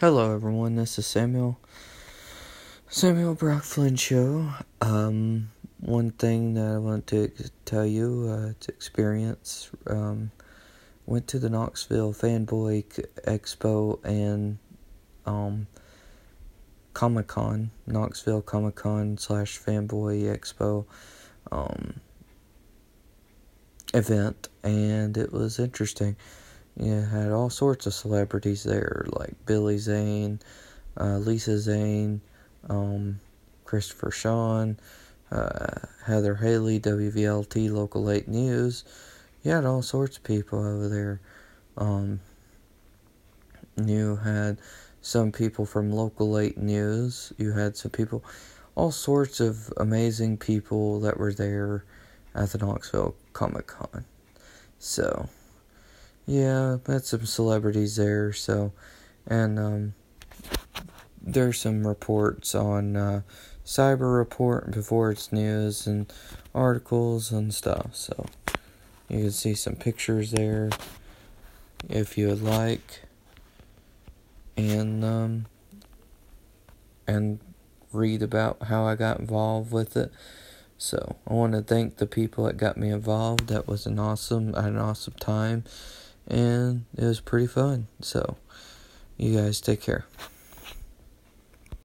Hello, everyone. This is Samuel. Samuel Brock Flynn Show. Um, one thing that I want to tell you uh, to experience. Um, went to the Knoxville Fanboy Expo and um, Comic Con, Knoxville Comic Con slash Fanboy Expo um, event, and it was interesting. Yeah, had all sorts of celebrities there, like Billy Zane, uh, Lisa Zane, um, Christopher Sean, uh, Heather Haley, WVLT Local 8 News. You had all sorts of people over there. Um, you had some people from Local 8 News. You had some people, all sorts of amazing people that were there at the Knoxville Comic Con. So, yeah, met some celebrities there. So, and um, there's some reports on uh, Cyber Report before it's news and articles and stuff. So, you can see some pictures there if you would like, and um, and read about how I got involved with it. So I want to thank the people that got me involved. That was an awesome, an awesome time and it was pretty fun. So, you guys take care.